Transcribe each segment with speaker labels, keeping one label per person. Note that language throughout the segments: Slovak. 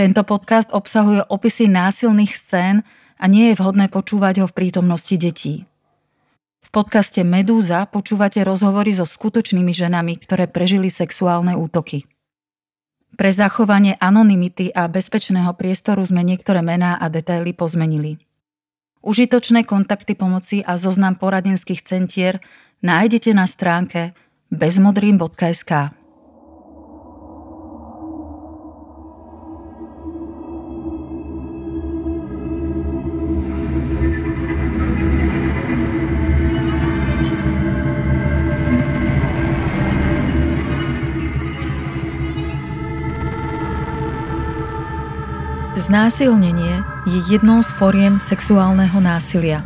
Speaker 1: Tento podcast obsahuje opisy násilných scén a nie je vhodné počúvať ho v prítomnosti detí. V podcaste Medúza počúvate rozhovory so skutočnými ženami, ktoré prežili sexuálne útoky. Pre zachovanie anonymity a bezpečného priestoru sme niektoré mená a detaily pozmenili. Užitočné kontakty pomoci a zoznam poradenských centier nájdete na stránke bezmodrým.sk. Znásilnenie je jednou z foriem sexuálneho násilia.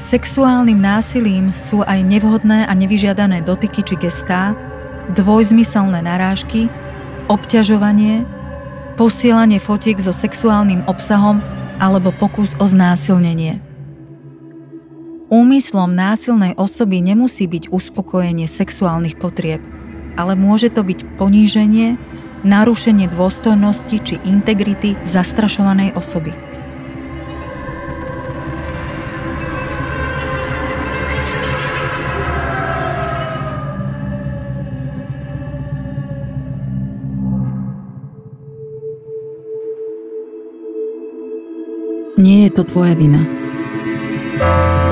Speaker 1: Sexuálnym násilím sú aj nevhodné a nevyžiadané dotyky či gestá, dvojzmyselné narážky, obťažovanie, posielanie fotiek so sexuálnym obsahom alebo pokus o znásilnenie. Úmyslom násilnej osoby nemusí byť uspokojenie sexuálnych potrieb, ale môže to byť poníženie, narušenie dôstojnosti či integrity zastrašovanej osoby. Nie je to tvoja vina.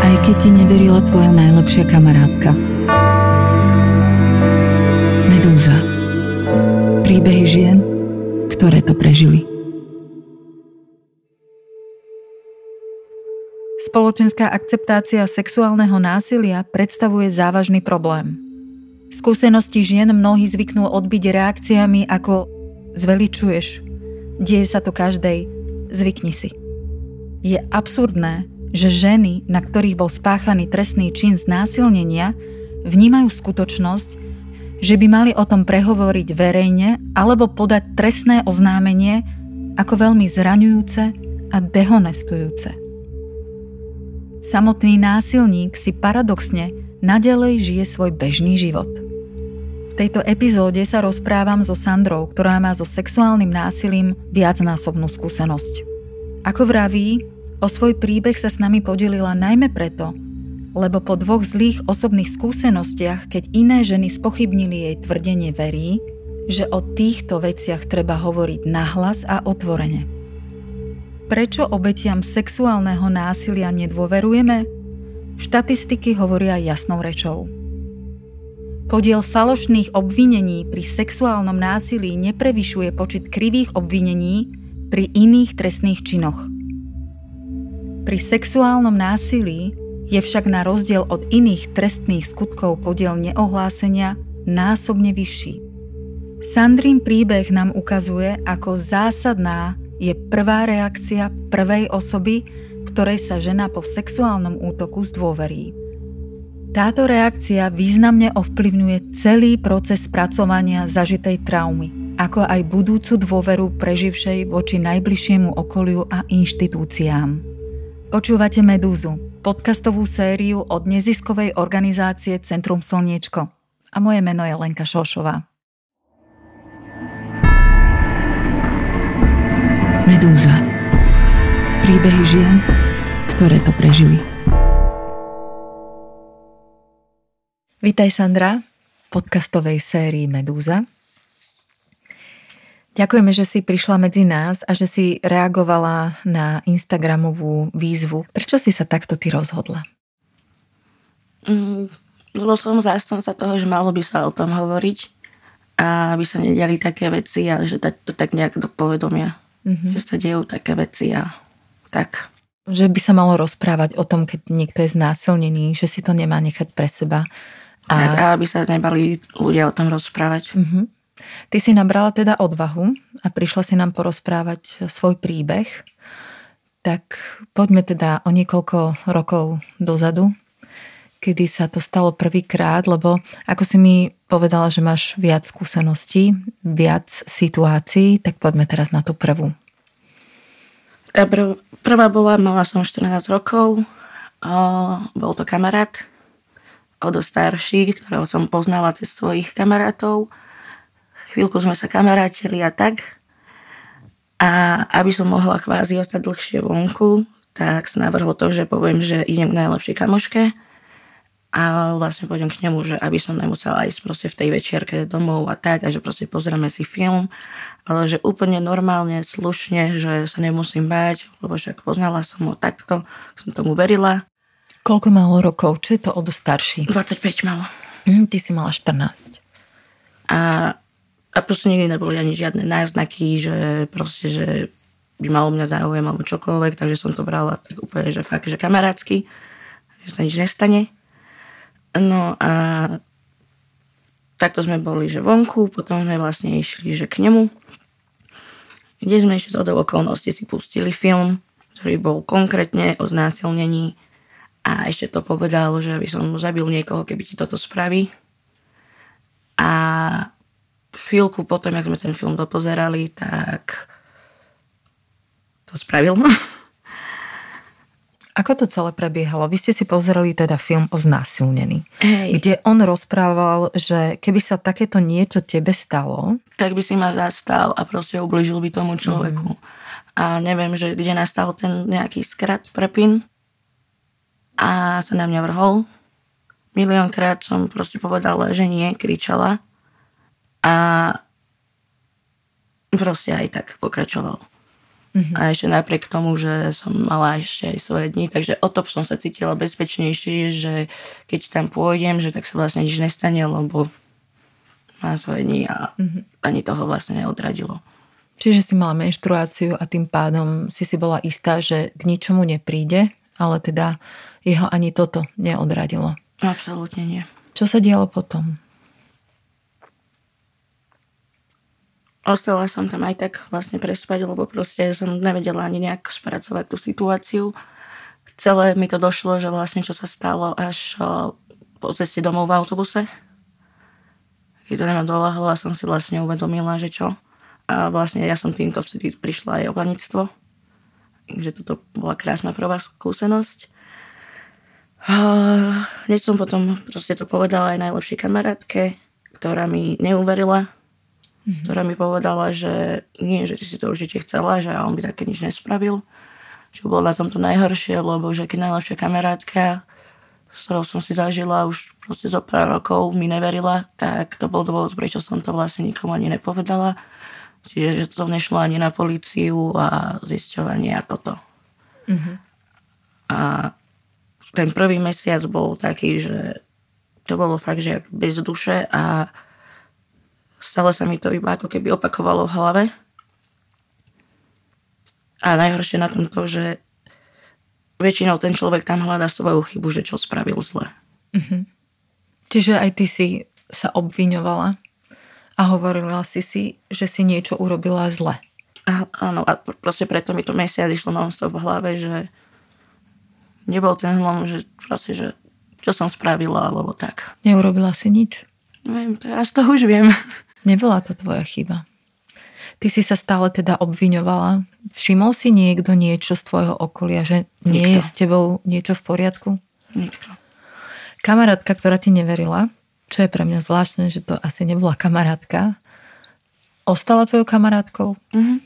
Speaker 1: Aj keď ti neverila tvoja najlepšia kamarátka. Medúza príbehy žien, ktoré to prežili. Spoločenská akceptácia sexuálneho násilia predstavuje závažný problém. Skúsenosti žien mnohí zvyknú odbiť reakciami ako zveličuješ, deje sa to každej, zvykni si. Je absurdné, že ženy, na ktorých bol spáchaný trestný čin znásilnenia, vnímajú skutočnosť, že by mali o tom prehovoriť verejne alebo podať trestné oznámenie ako veľmi zraňujúce a dehonestujúce. Samotný násilník si paradoxne nadalej žije svoj bežný život. V tejto epizóde sa rozprávam so Sandrou, ktorá má so sexuálnym násilím viacnásobnú skúsenosť. Ako vraví, o svoj príbeh sa s nami podelila najmä preto, lebo po dvoch zlých osobných skúsenostiach, keď iné ženy spochybnili jej tvrdenie, verí, že o týchto veciach treba hovoriť nahlas a otvorene. Prečo obetiam sexuálneho násilia nedôverujeme? Štatistiky hovoria jasnou rečou. Podiel falošných obvinení pri sexuálnom násilí neprevyšuje počet krivých obvinení pri iných trestných činoch. Pri sexuálnom násilí je však na rozdiel od iných trestných skutkov podiel neohlásenia násobne vyšší. Sandrín príbeh nám ukazuje, ako zásadná je prvá reakcia prvej osoby, ktorej sa žena po sexuálnom útoku zdôverí. Táto reakcia významne ovplyvňuje celý proces spracovania zažitej traumy, ako aj budúcu dôveru preživšej voči najbližšiemu okoliu a inštitúciám. Počúvate Medúzu, podcastovú sériu od neziskovej organizácie Centrum Slniečko. A moje meno je Lenka Šošová. Medúza. Príbehy žien, ktoré to prežili. Vítaj Sandra v podcastovej sérii Medúza. Ďakujeme, že si prišla medzi nás a že si reagovala na Instagramovú výzvu. Prečo si sa takto ty rozhodla?
Speaker 2: Mm, lebo som zástanca toho, že malo by sa o tom hovoriť a aby sa nediali také veci a že dať to tak nejak do povedomia. Mm-hmm. Že sa dejú také veci a tak.
Speaker 1: Že by sa malo rozprávať o tom, keď niekto je znásilnený, že si to nemá nechať pre seba.
Speaker 2: A, a aby sa nebali ľudia o tom rozprávať. Mm-hmm.
Speaker 1: Ty si nabrala teda odvahu a prišla si nám porozprávať svoj príbeh. Tak poďme teda o niekoľko rokov dozadu, kedy sa to stalo prvýkrát, lebo ako si mi povedala, že máš viac skúseností, viac situácií, tak poďme teraz na tú prvú.
Speaker 2: Tá prv, prvá bola, mala som 14 rokov, o, bol to kamarát, o dosť starší, ktorého som poznala cez svojich kamarátov chvíľku sme sa kamarátili a tak. A aby som mohla kvázi ostať dlhšie vonku, tak sa navrhlo to, že poviem, že idem k najlepšej kamoške a vlastne pôjdem k nemu, že aby som nemusela ísť proste v tej večierke domov a tak a že proste pozrieme si film, ale že úplne normálne, slušne, že sa nemusím báť, lebo však poznala som ho takto, som tomu verila.
Speaker 3: Koľko malo rokov? Čo je to od starší?
Speaker 2: 25 malo.
Speaker 3: Mm, ty si mala 14.
Speaker 2: A, a proste nikdy neboli ani žiadne náznaky, že proste, že by malo mňa záujem alebo čokoľvek, takže som to brala tak úplne, že fakt, že kamarátsky, že sa nič nestane. No a takto sme boli, že vonku, potom sme vlastne išli, že k nemu, kde sme ešte z okolností si pustili film, ktorý bol konkrétne o znásilnení a ešte to povedal, že by som zabil niekoho, keby ti toto spraví. A chvíľku potom, ako sme ten film dopozerali, tak to spravil.
Speaker 3: Ako to celé prebiehalo? Vy ste si pozerali teda film o znásilnení, Hej. kde on rozprával, že keby sa takéto niečo tebe stalo...
Speaker 2: Tak by si ma zastal a proste ubližil by tomu človeku. Mm. A neviem, že kde nastal ten nejaký skrat, prepin a sa na mňa vrhol. Miliónkrát som proste povedala, že nie, kričala a proste aj tak pokračoval. Mm-hmm. A ešte napriek tomu, že som mala ešte aj svoje dni, takže o to som sa cítila bezpečnejšie, že keď tam pôjdem, že tak sa vlastne nič nestane, lebo má svoje dni a mm-hmm. ani toho vlastne neodradilo.
Speaker 3: Čiže si mala menštruáciu a tým pádom si si bola istá, že k ničomu nepríde, ale teda jeho ani toto neodradilo.
Speaker 2: Absolútne nie.
Speaker 3: Čo sa dialo potom?
Speaker 2: Ostala som tam aj tak vlastne prespať, lebo proste som nevedela ani nejak spracovať tú situáciu. Celé mi to došlo, že vlastne čo sa stalo až po ceste domov v autobuse. Keď to nemám doľahlo a som si vlastne uvedomila, že čo. A vlastne ja som týmto vtedy prišla aj o panictvo. Takže toto bola krásna prvá skúsenosť. Hneď som potom proste to povedala aj najlepšej kamarátke, ktorá mi neuverila, mm-hmm. ktorá mi povedala, že nie, že ty si to určite chcela, že on by také nič nespravil. Čo bolo na tomto najhoršie, lebo že keď najlepšia kamarátka, s ktorou som si zažila už proste zo pár rokov, mi neverila, tak to bol dôvod, prečo som to vlastne nikomu ani nepovedala. Čiže že to nešlo ani na políciu a zisťovanie a toto. Mm-hmm. A ten prvý mesiac bol taký, že to bolo fakt, že bez duše a Stále sa mi to iba ako keby opakovalo v hlave. A najhoršie na tom to, že väčšinou ten človek tam hľadá svoju chybu, že čo spravil zle. Uh-huh.
Speaker 3: Čiže aj ty si sa obviňovala a hovorila si si, že si niečo urobila zle.
Speaker 2: A, áno, a proste preto mi to mesiac išlo non-stop v hlave, že nebol ten zlom, že proste, že čo som spravila, alebo tak.
Speaker 3: Neurobila si nič?
Speaker 2: Viem, teraz to už viem.
Speaker 3: Nebola to tvoja chyba. Ty si sa stále teda obviňovala. Všimol si niekto niečo z tvojho okolia, že nie Nikto. je s tebou niečo v poriadku?
Speaker 2: Nikto.
Speaker 3: Kamarátka, ktorá ti neverila, čo je pre mňa zvláštne, že to asi nebola kamarátka, ostala tvojou kamarátkou? Mm-hmm.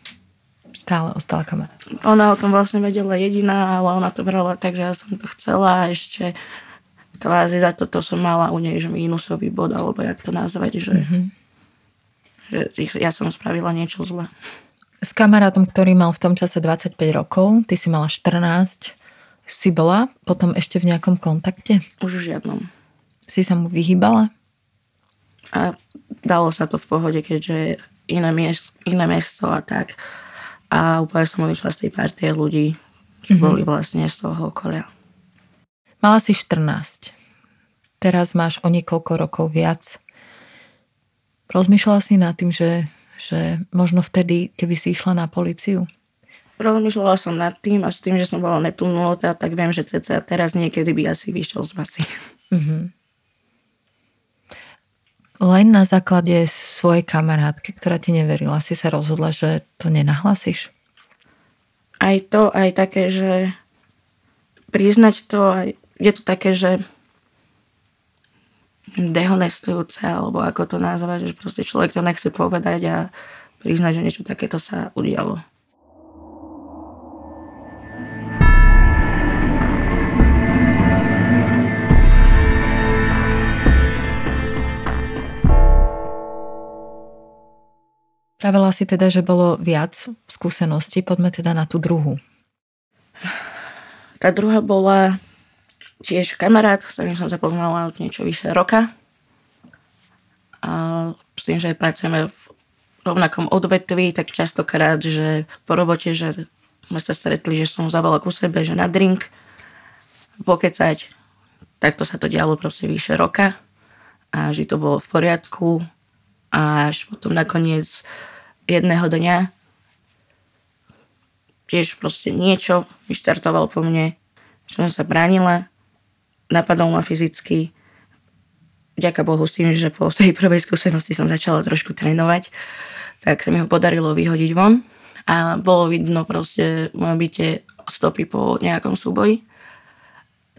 Speaker 3: Stále ostala kamarátka.
Speaker 2: Ona o tom vlastne vedela jediná, ale ona to brala tak, že ja som to chcela a ešte kvázi za toto som mala u nej že mínusový bod, alebo jak to nazvať, že mm-hmm že ja som spravila niečo zle.
Speaker 3: S kamarátom, ktorý mal v tom čase 25 rokov, ty si mala 14, si bola potom ešte v nejakom kontakte?
Speaker 2: Už žiadnom.
Speaker 3: Si sa mu vyhýbala?
Speaker 2: A dalo sa to v pohode, keďže iné, miest, iné mesto a tak. A úplne som vyšla z tej partie ľudí, čo mm-hmm. boli vlastne z toho okolia.
Speaker 3: Mala si 14. Teraz máš o niekoľko rokov viac. Rozmýšľala si nad tým, že, že možno vtedy, keby si išla na policiu?
Speaker 2: Rozmýšľala som nad tým a s tým, že som bola neplnulotá, tak viem, že ceca teraz niekedy by asi vyšiel z basy. Mm-hmm.
Speaker 3: Len na základe svojej kamarátky, ktorá ti neverila, si sa rozhodla, že to nenahlasíš?
Speaker 2: Aj to, aj také, že priznať to, aj, je to také, že dehonestujúce, alebo ako to nazvať, že proste človek to nechce povedať a priznať, že niečo takéto sa udialo.
Speaker 3: Pravila si teda, že bolo viac skúseností, poďme teda na tú druhú.
Speaker 2: Tá druhá bola tiež kamarát, ktorým som sa poznala od niečo vyše roka. A s tým, že pracujeme v rovnakom odvetví, tak častokrát, že po robote, že sme sa stretli, že som zavolal ku sebe, že na drink, pokecať. Takto sa to dialo proste vyše roka a že to bolo v poriadku. A až potom nakoniec jedného dňa tiež proste niečo vyštartoval po mne, že som sa bránila, napadol ma fyzicky. Vďaka Bohu s tým, že po tej prvej skúsenosti som začala trošku trénovať, tak sa mi ho podarilo vyhodiť von a bolo vidno proste v mojom byte stopy po nejakom súboji.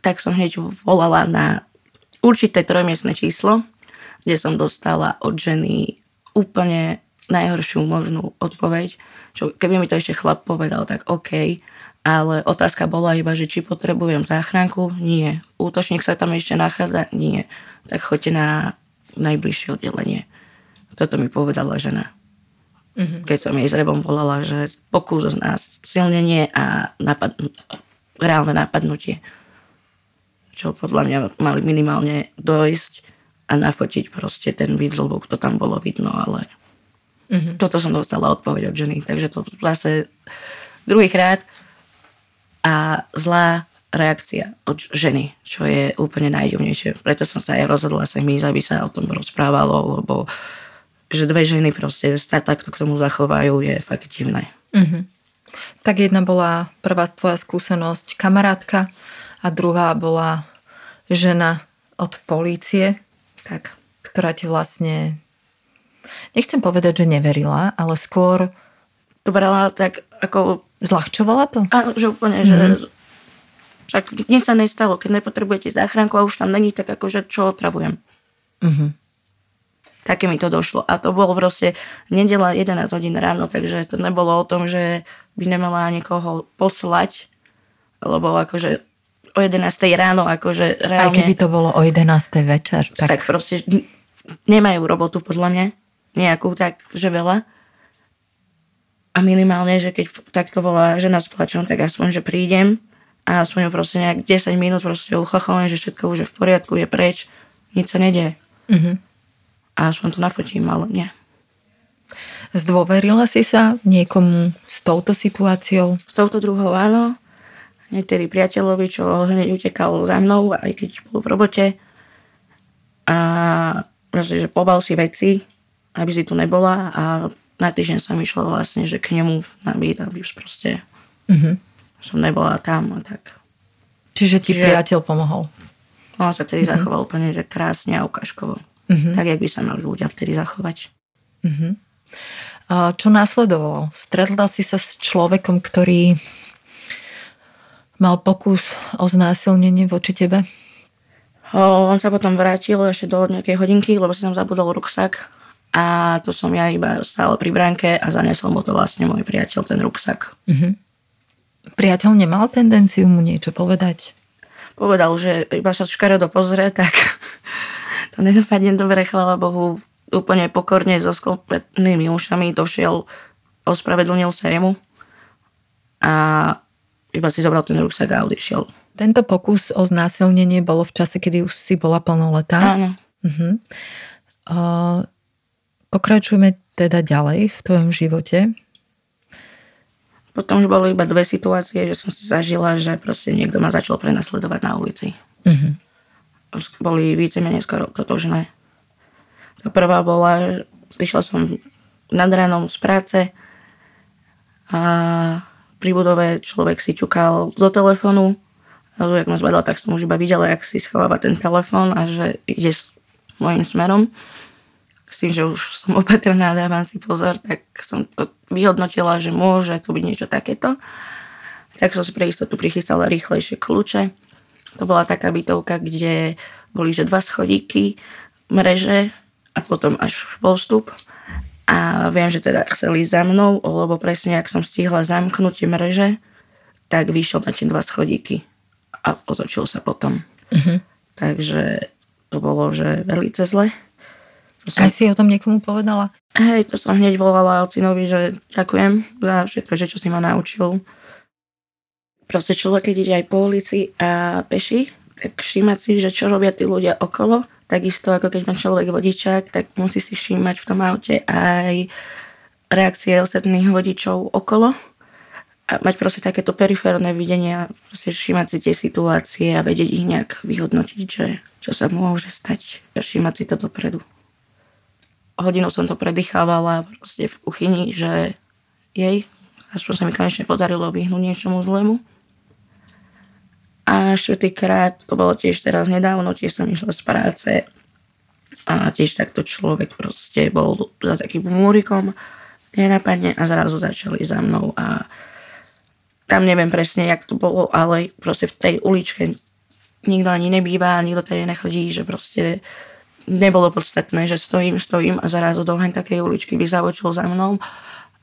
Speaker 2: Tak som hneď volala na určité trojmiestne číslo, kde som dostala od ženy úplne najhoršiu možnú odpoveď. Čo, keby mi to ešte chlap povedal, tak OK. Ale otázka bola iba, že či potrebujem záchranku? Nie. Útočník sa tam ešte nachádza? Nie. Tak choďte na najbližšie oddelenie. Toto mi povedala žena. Mm-hmm. Keď som jej s rebom volala, že pokus na silnenie a napad- reálne napadnutie. Čo podľa mňa mali minimálne dojsť a nafotiť proste ten vid, lebo to tam bolo vidno, ale Mm-hmm. Toto som dostala odpoveď od ženy, takže to zase druhýkrát a zlá reakcia od ženy, čo je úplne najdivnejšie. Preto som sa aj rozhodla sa mi aby sa o tom rozprávalo, lebo že dve ženy proste sa takto k tomu zachovajú je fakt divné. Mm-hmm.
Speaker 3: Tak jedna bola prvá tvoja skúsenosť kamarátka a druhá bola žena od polície, tak. ktorá ti vlastne nechcem povedať, že neverila, ale skôr...
Speaker 2: To brala tak ako...
Speaker 3: Zľahčovala to?
Speaker 2: Áno, že úplne, mm-hmm. že mhm. Však nič sa nestalo, keď nepotrebujete záchranku a už tam není, tak akože čo otravujem. Mm-hmm. Také mi to došlo. A to bolo proste nedela 11 hodín ráno, takže to nebolo o tom, že by nemala niekoho poslať, lebo akože o 11 ráno, akože reálne...
Speaker 3: Aj keby to bolo o 11 večer.
Speaker 2: Tak, tak proste nemajú robotu podľa mňa nejakú tak, že veľa. A minimálne, že keď takto volá žena s plačom, tak aspoň, že prídem a aspoň proste nejak 10 minút proste uchlachujem, že všetko už je v poriadku, je preč, nič sa nedie. Mm-hmm. A aspoň to nafotím, ale nie.
Speaker 3: Zdôverila si sa niekomu s touto situáciou?
Speaker 2: S touto druhou áno. Niektorý priateľovi, čo hneď utekal za mnou, aj keď bol v robote. A proste, že pobal si veci, aby si tu nebola a na týždeň som išla vlastne, že k nemu na byt, aby proste mm-hmm. Som nebola tam a tak.
Speaker 3: Čiže ti Čiže priateľ pomohol?
Speaker 2: On sa tedy mm-hmm. zachoval úplne že krásne a ukážkovo. Mm-hmm. Tak, jak by sa mali ľudia vtedy zachovať. Mm-hmm.
Speaker 3: A čo následovalo? Stretla si sa s človekom, ktorý mal pokus o znásilnenie voči tebe?
Speaker 2: On sa potom vrátil ešte do nejakej hodinky, lebo si tam zabudol ruksak a to som ja iba stále pri bránke a zanesol mu to vlastne môj priateľ, ten ruksak. Mm-hmm.
Speaker 3: Priateľ nemal tendenciu mu niečo povedať?
Speaker 2: Povedal, že iba sa škaredo pozrie, tak to nedopadne dobre, chvála Bohu. Úplne pokorne so skopletnými ušami došiel, ospravedlnil sa jemu a iba si zobral ten ruksak a odišiel.
Speaker 3: Tento pokus o znásilnenie bolo v čase, kedy už si bola plnoletá?
Speaker 2: Áno. Uh-huh.
Speaker 3: Uh, Pokračujeme teda ďalej v tvojom živote.
Speaker 2: Potom už boli iba dve situácie, že som si zažila, že proste niekto ma začal prenasledovať na ulici. Uh-huh. Boli vícemenej skoro totožné. Tá prvá bola, vyšla som nad ránom z práce a pri budove človek si ťukal do telefónu. A jak ma zvedla, tak som už iba videla, jak si schováva ten telefón a že ide s mojim smerom s tým, že už som opatrná dávam si pozor, tak som to vyhodnotila, že môže to byť niečo takéto. Tak som si pre istotu prichystala rýchlejšie kľúče. To bola taká bytovka, kde boli že dva schodíky, mreže a potom až postup. A viem, že teda chceli za mnou, lebo presne ak som stihla zamknúť tie mreže, tak vyšiel na tie dva schodíky a otočil sa potom. Uh-huh. Takže to bolo, že veľmi zle
Speaker 3: To som... Aj si o tom niekomu povedala?
Speaker 2: Hej, to som hneď volala ocinovi, že ďakujem za všetko, že čo si ma naučil. Proste človek, keď ide aj po ulici a peši, tak všímať si, že čo robia tí ľudia okolo. Takisto ako keď má človek vodičák, tak musí si všímať v tom aute aj reakcie ostatných vodičov okolo a mať proste takéto periférne videnie a proste všímať si tie situácie a vedieť ich nejak vyhodnotiť, že čo sa môže stať a všímať si to dopredu. Hodinu som to predýchávala proste v kuchyni, že jej, aspoň sa mi konečne podarilo vyhnúť niečomu zlému. A štvrtýkrát, to bolo tiež teraz nedávno, tiež som išla z práce a tiež takto človek proste bol za takým múrikom nenapadne a zrazu začali za mnou a tam neviem presne, jak to bolo, ale proste v tej uličke nikto ani nebýva, nikto tady nechodí, že proste nebolo podstatné, že stojím, stojím a zrazu do takej uličky by zavočil za mnou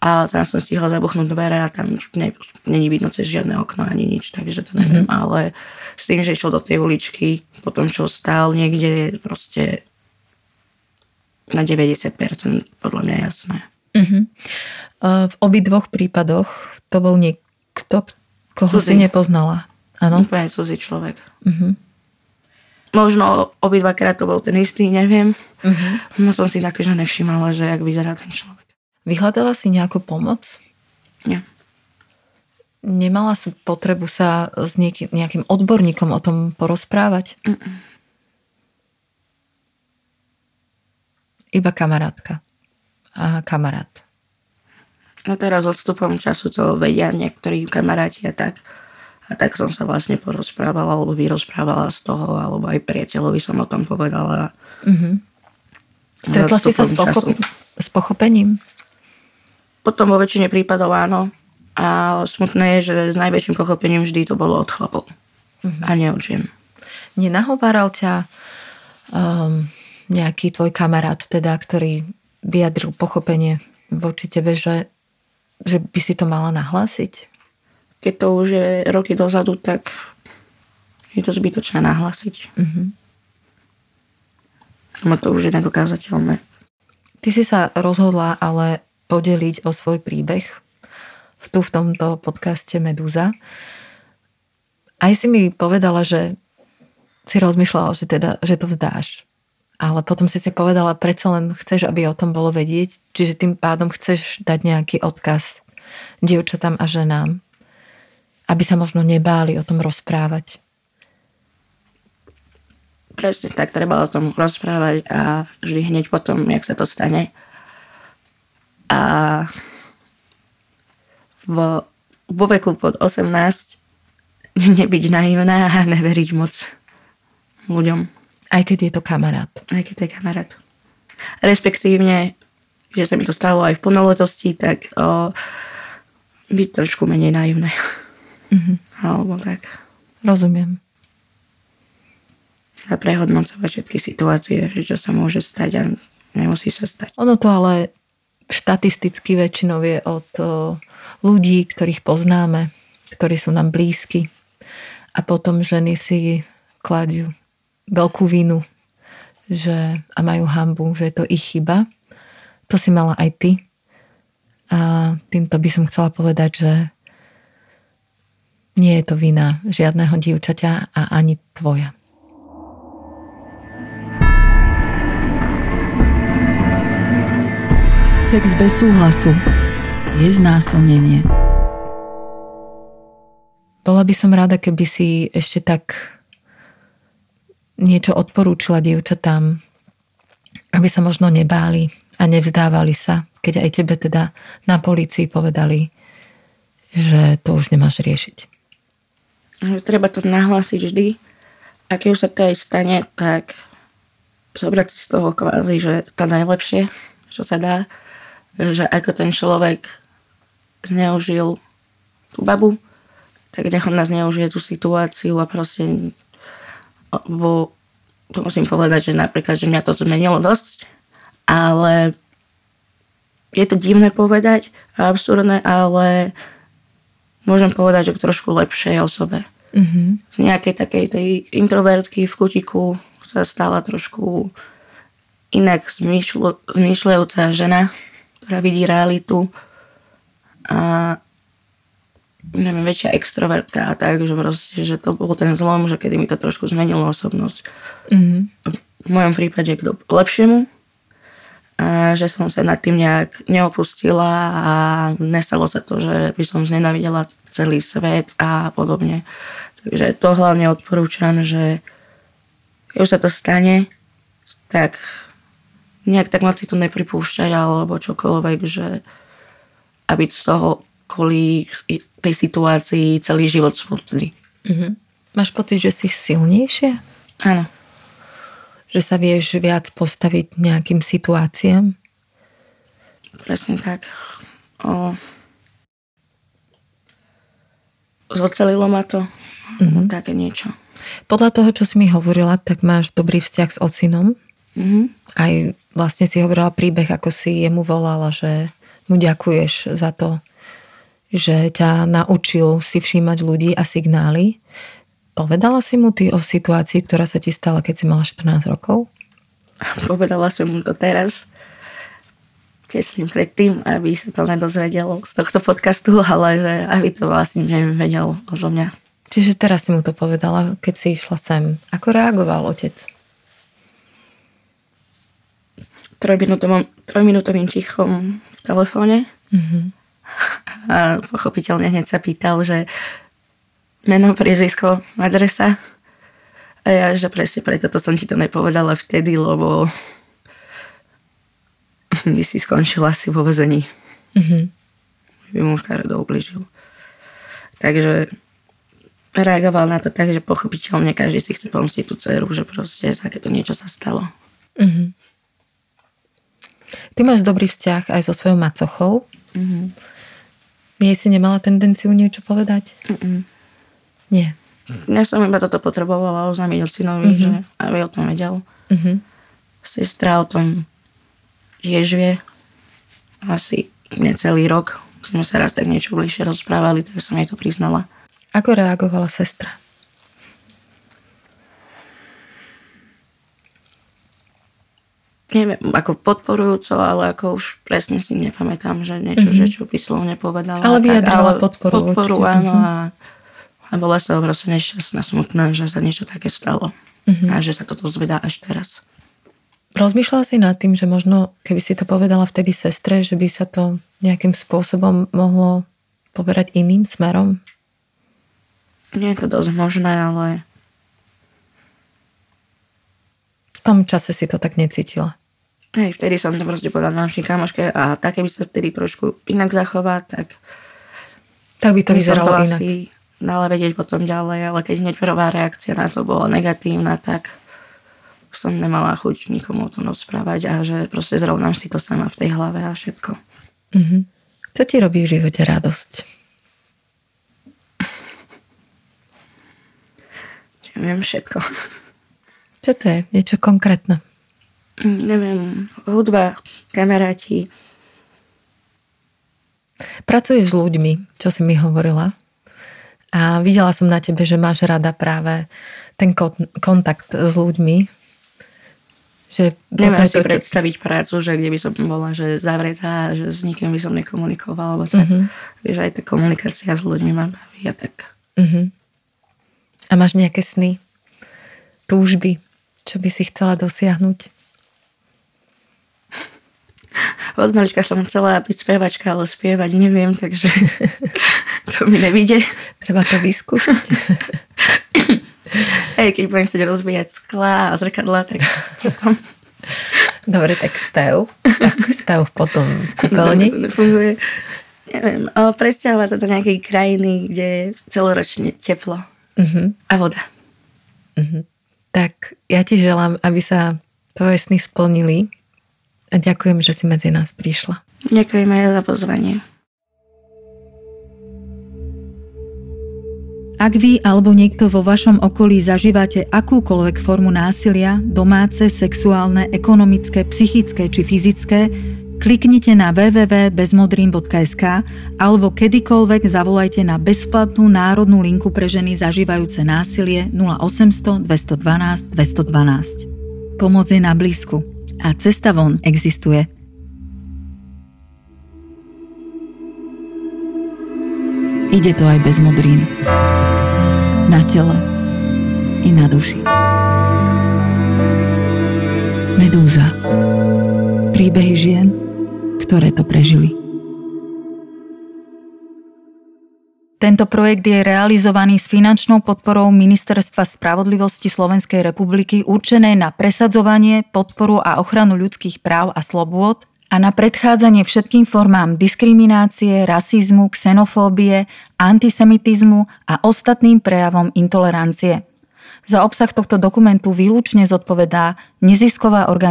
Speaker 2: a tam som stihla zabuchnúť dvere a tam ne, není vidno cez žiadne okno ani nič, takže to neviem, mm-hmm. ale s tým, že išiel do tej uličky, potom čo stál niekde proste na 90% podľa mňa jasné.
Speaker 3: Mm-hmm. V obidvoch prípadoch to bol niek- kto, koho cudzí. si nepoznala.
Speaker 2: Áno? Úplne cudzí človek. Uh-huh. Možno obidvakrát to bol ten istý, neviem. Uh-huh. No som si také, že nevšimala, že jak vyzerá ten človek.
Speaker 3: Vyhľadala si nejakú pomoc?
Speaker 2: Nie.
Speaker 3: Nemala si potrebu sa s niekým, nejakým odborníkom o tom porozprávať? Uh-uh. Iba kamarátka. A kamarát.
Speaker 2: No teraz odstupom času to vedia niektorí kamaráti a tak. A tak som sa vlastne porozprávala, alebo vyrozprávala z toho, alebo aj priateľovi som o tom povedala. Mm-hmm.
Speaker 3: Stretla si sa s, pochop- s pochopením?
Speaker 2: Potom vo väčšine prípadov áno. A smutné je, že s najväčším pochopením vždy to bolo od chlapov. Mm-hmm. A nie od žien.
Speaker 3: Nenahováral ťa um, nejaký tvoj kamarát, teda, ktorý vyjadril pochopenie voči tebe, že že by si to mala nahlásiť?
Speaker 2: Keď to už je roky dozadu, tak je to zbytočné nahlásiť. Mm-hmm. No to už je nedokázateľné.
Speaker 3: Ty si sa rozhodla ale podeliť o svoj príbeh v tu v tomto podcaste Medúza. Aj si mi povedala, že si rozmýšľala, že, teda, že to vzdáš ale potom si si povedala, predsa len chceš, aby o tom bolo vedieť, čiže tým pádom chceš dať nejaký odkaz dievčatám a ženám, aby sa možno nebáli o tom rozprávať.
Speaker 2: Presne tak, treba o tom rozprávať a vždy hneď potom, jak sa to stane. A vo, vo veku pod 18 nebyť naivná a neveriť moc ľuďom.
Speaker 3: Aj keď je to kamarát.
Speaker 2: Aj keď to je kamarát. Respektívne, že sa mi to stalo aj v plnoletosti, tak o, byť trošku menej naivné. Mm-hmm. Alebo tak.
Speaker 3: Rozumiem.
Speaker 2: A prehodnocovať všetky situácie, že čo sa môže stať a nemusí sa stať.
Speaker 3: Ono to ale štatisticky väčšinou je od ľudí, ktorých poznáme, ktorí sú nám blízki. A potom ženy si kladú veľkú vinu že, a majú hambu, že je to ich chyba. To si mala aj ty. A týmto by som chcela povedať, že nie je to vina žiadneho dievčaťa a ani tvoja. Sex bez súhlasu je znásilnenie. Bola by som rada, keby si ešte tak niečo odporúčila dievčatám, aby sa možno nebáli a nevzdávali sa, keď aj tebe teda na policii povedali, že to už nemáš riešiť.
Speaker 2: Treba to nahlásiť vždy. A keď už sa to aj stane, tak zobrať si z toho kvázi, že to najlepšie, čo sa dá, že ako ten človek zneužil tú babu, tak nech on nás neužije tú situáciu a proste lebo to musím povedať, že napríklad, že mňa to zmenilo dosť, ale je to divné povedať a absurdné, ale môžem povedať, že k trošku lepšej osobe. Mm-hmm. Z nejakej takej tej introvertky v kutiku sa stala trošku inak zmýšľajúca žena, ktorá vidí realitu a neviem, väčšia extrovertka a tak, že proste, že to bol ten zlom, že kedy mi to trošku zmenilo osobnosť. Mm-hmm. V mojom prípade k lepšiemu, a že som sa nad tým nejak neopustila a nestalo sa to, že by som znenavidela celý svet a podobne. Takže to hlavne odporúčam, že keď už sa to stane, tak nejak tak moc si to nepripúšťať alebo čokoľvek, že aby z toho kvôli tej situácii celý život smutný.
Speaker 3: Mm-hmm. Máš pocit, že si silnejšia?
Speaker 2: Áno
Speaker 3: že sa vieš viac postaviť nejakým situáciám?
Speaker 2: Presne tak. O... Zocelilo ma to. Mm-hmm. Také niečo.
Speaker 3: Podľa toho, čo si mi hovorila, tak máš dobrý vzťah s ocinom. Mm-hmm. Aj vlastne si hovorila príbeh, ako si jemu volala, že mu ďakuješ za to, že ťa naučil si všímať ľudí a signály. Povedala si mu ty o situácii, ktorá sa ti stala, keď si mala 14 rokov?
Speaker 2: Povedala som mu to teraz, tesne predtým, aby sa to nedozvedelo z tohto podcastu, ale že aby to vlastne nevedel odo mňa.
Speaker 3: Čiže teraz si mu to povedala, keď si išla sem. Ako reagoval otec?
Speaker 2: Trojminútovým, trojminútovým tichom v telefóne. Mm-hmm. A pochopiteľne hneď sa pýtal, že meno, priezvisko, adresa. A ja, že presne preto to som ti to nepovedala vtedy, lebo by si skončila asi vo vezení. Mm-hmm. By mu rado ubližil. Takže reagoval na to tak, že pochopiteľne každý si chce pomstiť tú dceru, že proste takéto niečo sa stalo. Mm-hmm.
Speaker 3: Ty máš dobrý vzťah aj so svojou macochou. Mm-hmm. Jej si nemala tendenciu niečo povedať? Mm-mm. Nie.
Speaker 2: Ja som iba toto potrebovala oznámiť ocinovi, mm-hmm. že aby o tom vedel. Mm-hmm. Sestra o tom tiež vie. Asi necelý rok, sme sa raz tak niečo bližšie rozprávali, tak som jej to priznala.
Speaker 3: Ako reagovala sestra?
Speaker 2: neviem, ako podporujúco, ale ako už presne si nepamätám, že niečo, mm-hmm. že čo by som nepovedala.
Speaker 3: Ale vyjadrala podporu.
Speaker 2: Podporu, áno. Mm-hmm. A a bola z toho proste nešťastná, smutná, že sa niečo také stalo. Mm-hmm. A že sa toto zvedá až teraz.
Speaker 3: Rozmýšľala si nad tým, že možno, keby si to povedala vtedy sestre, že by sa to nejakým spôsobom mohlo poberať iným smerom?
Speaker 2: Nie je to dosť možné, ale...
Speaker 3: V tom čase si to tak necítila.
Speaker 2: Hej, vtedy som to proste povedala našej kamoške a tak, keby sa vtedy trošku inak zachovať, tak...
Speaker 3: Tak by to vyzeralo inak.
Speaker 2: Asi dala vedieť potom ďalej, ale keď hneď prvá reakcia na to bola negatívna, tak som nemala chuť nikomu o tom rozprávať a že proste zrovnám si to sama v tej hlave a všetko.
Speaker 3: Mm-hmm. Čo ti robí v živote radosť?
Speaker 2: Neviem všetko.
Speaker 3: Čo to je? Niečo konkrétne?
Speaker 2: Mm, neviem, hudba, kamaráti.
Speaker 3: Pracuješ s ľuďmi, čo si mi hovorila? A videla som na tebe, že máš rada práve ten kontakt s ľuďmi.
Speaker 2: Že Neviem si to... predstaviť prácu, že kde by som bola že zavretá, že s nikým by som nekomunikovala. Tak, uh-huh. Že aj tá komunikácia s ľuďmi ma baví a tak. Uh-huh.
Speaker 3: A máš nejaké sny, túžby, čo by si chcela dosiahnuť?
Speaker 2: Od malička som chcela byť spievačka, ale spievať neviem, takže to mi nevíde.
Speaker 3: Treba to vyskúšať.
Speaker 2: Hej, keď budem chcieť rozbíjať skla a zrkadla, tak potom...
Speaker 3: Dobre, tak spev. Tak spev potom v kúpeľni.
Speaker 2: Nefunguje. Neviem, presťahovať sa do nejakej krajiny, kde je celoročne teplo uh-huh. a voda.
Speaker 3: Uh-huh. Tak ja ti želám, aby sa tvoje sny splnili a ďakujem, že si medzi nás prišla.
Speaker 2: Ďakujem aj za pozvanie.
Speaker 3: Ak vy alebo niekto vo vašom okolí zažívate akúkoľvek formu násilia, domáce, sexuálne, ekonomické, psychické či fyzické, kliknite na www.bezmodrým.sk alebo kedykoľvek zavolajte na bezplatnú národnú linku pre ženy zažívajúce násilie 0800 212 212. Pomoc je na blízku
Speaker 1: a cesta von existuje. Ide to aj bez modrín. Na tele i na duši. Medúza. Príbehy žien, ktoré to prežili. Tento projekt je realizovaný s finančnou podporou Ministerstva spravodlivosti Slovenskej republiky určené na presadzovanie, podporu a ochranu ľudských práv a slobôd a na predchádzanie všetkým formám diskriminácie, rasizmu, xenofóbie, antisemitizmu a ostatným prejavom intolerancie. Za obsah tohto dokumentu výlučne zodpovedá nezisková organizácia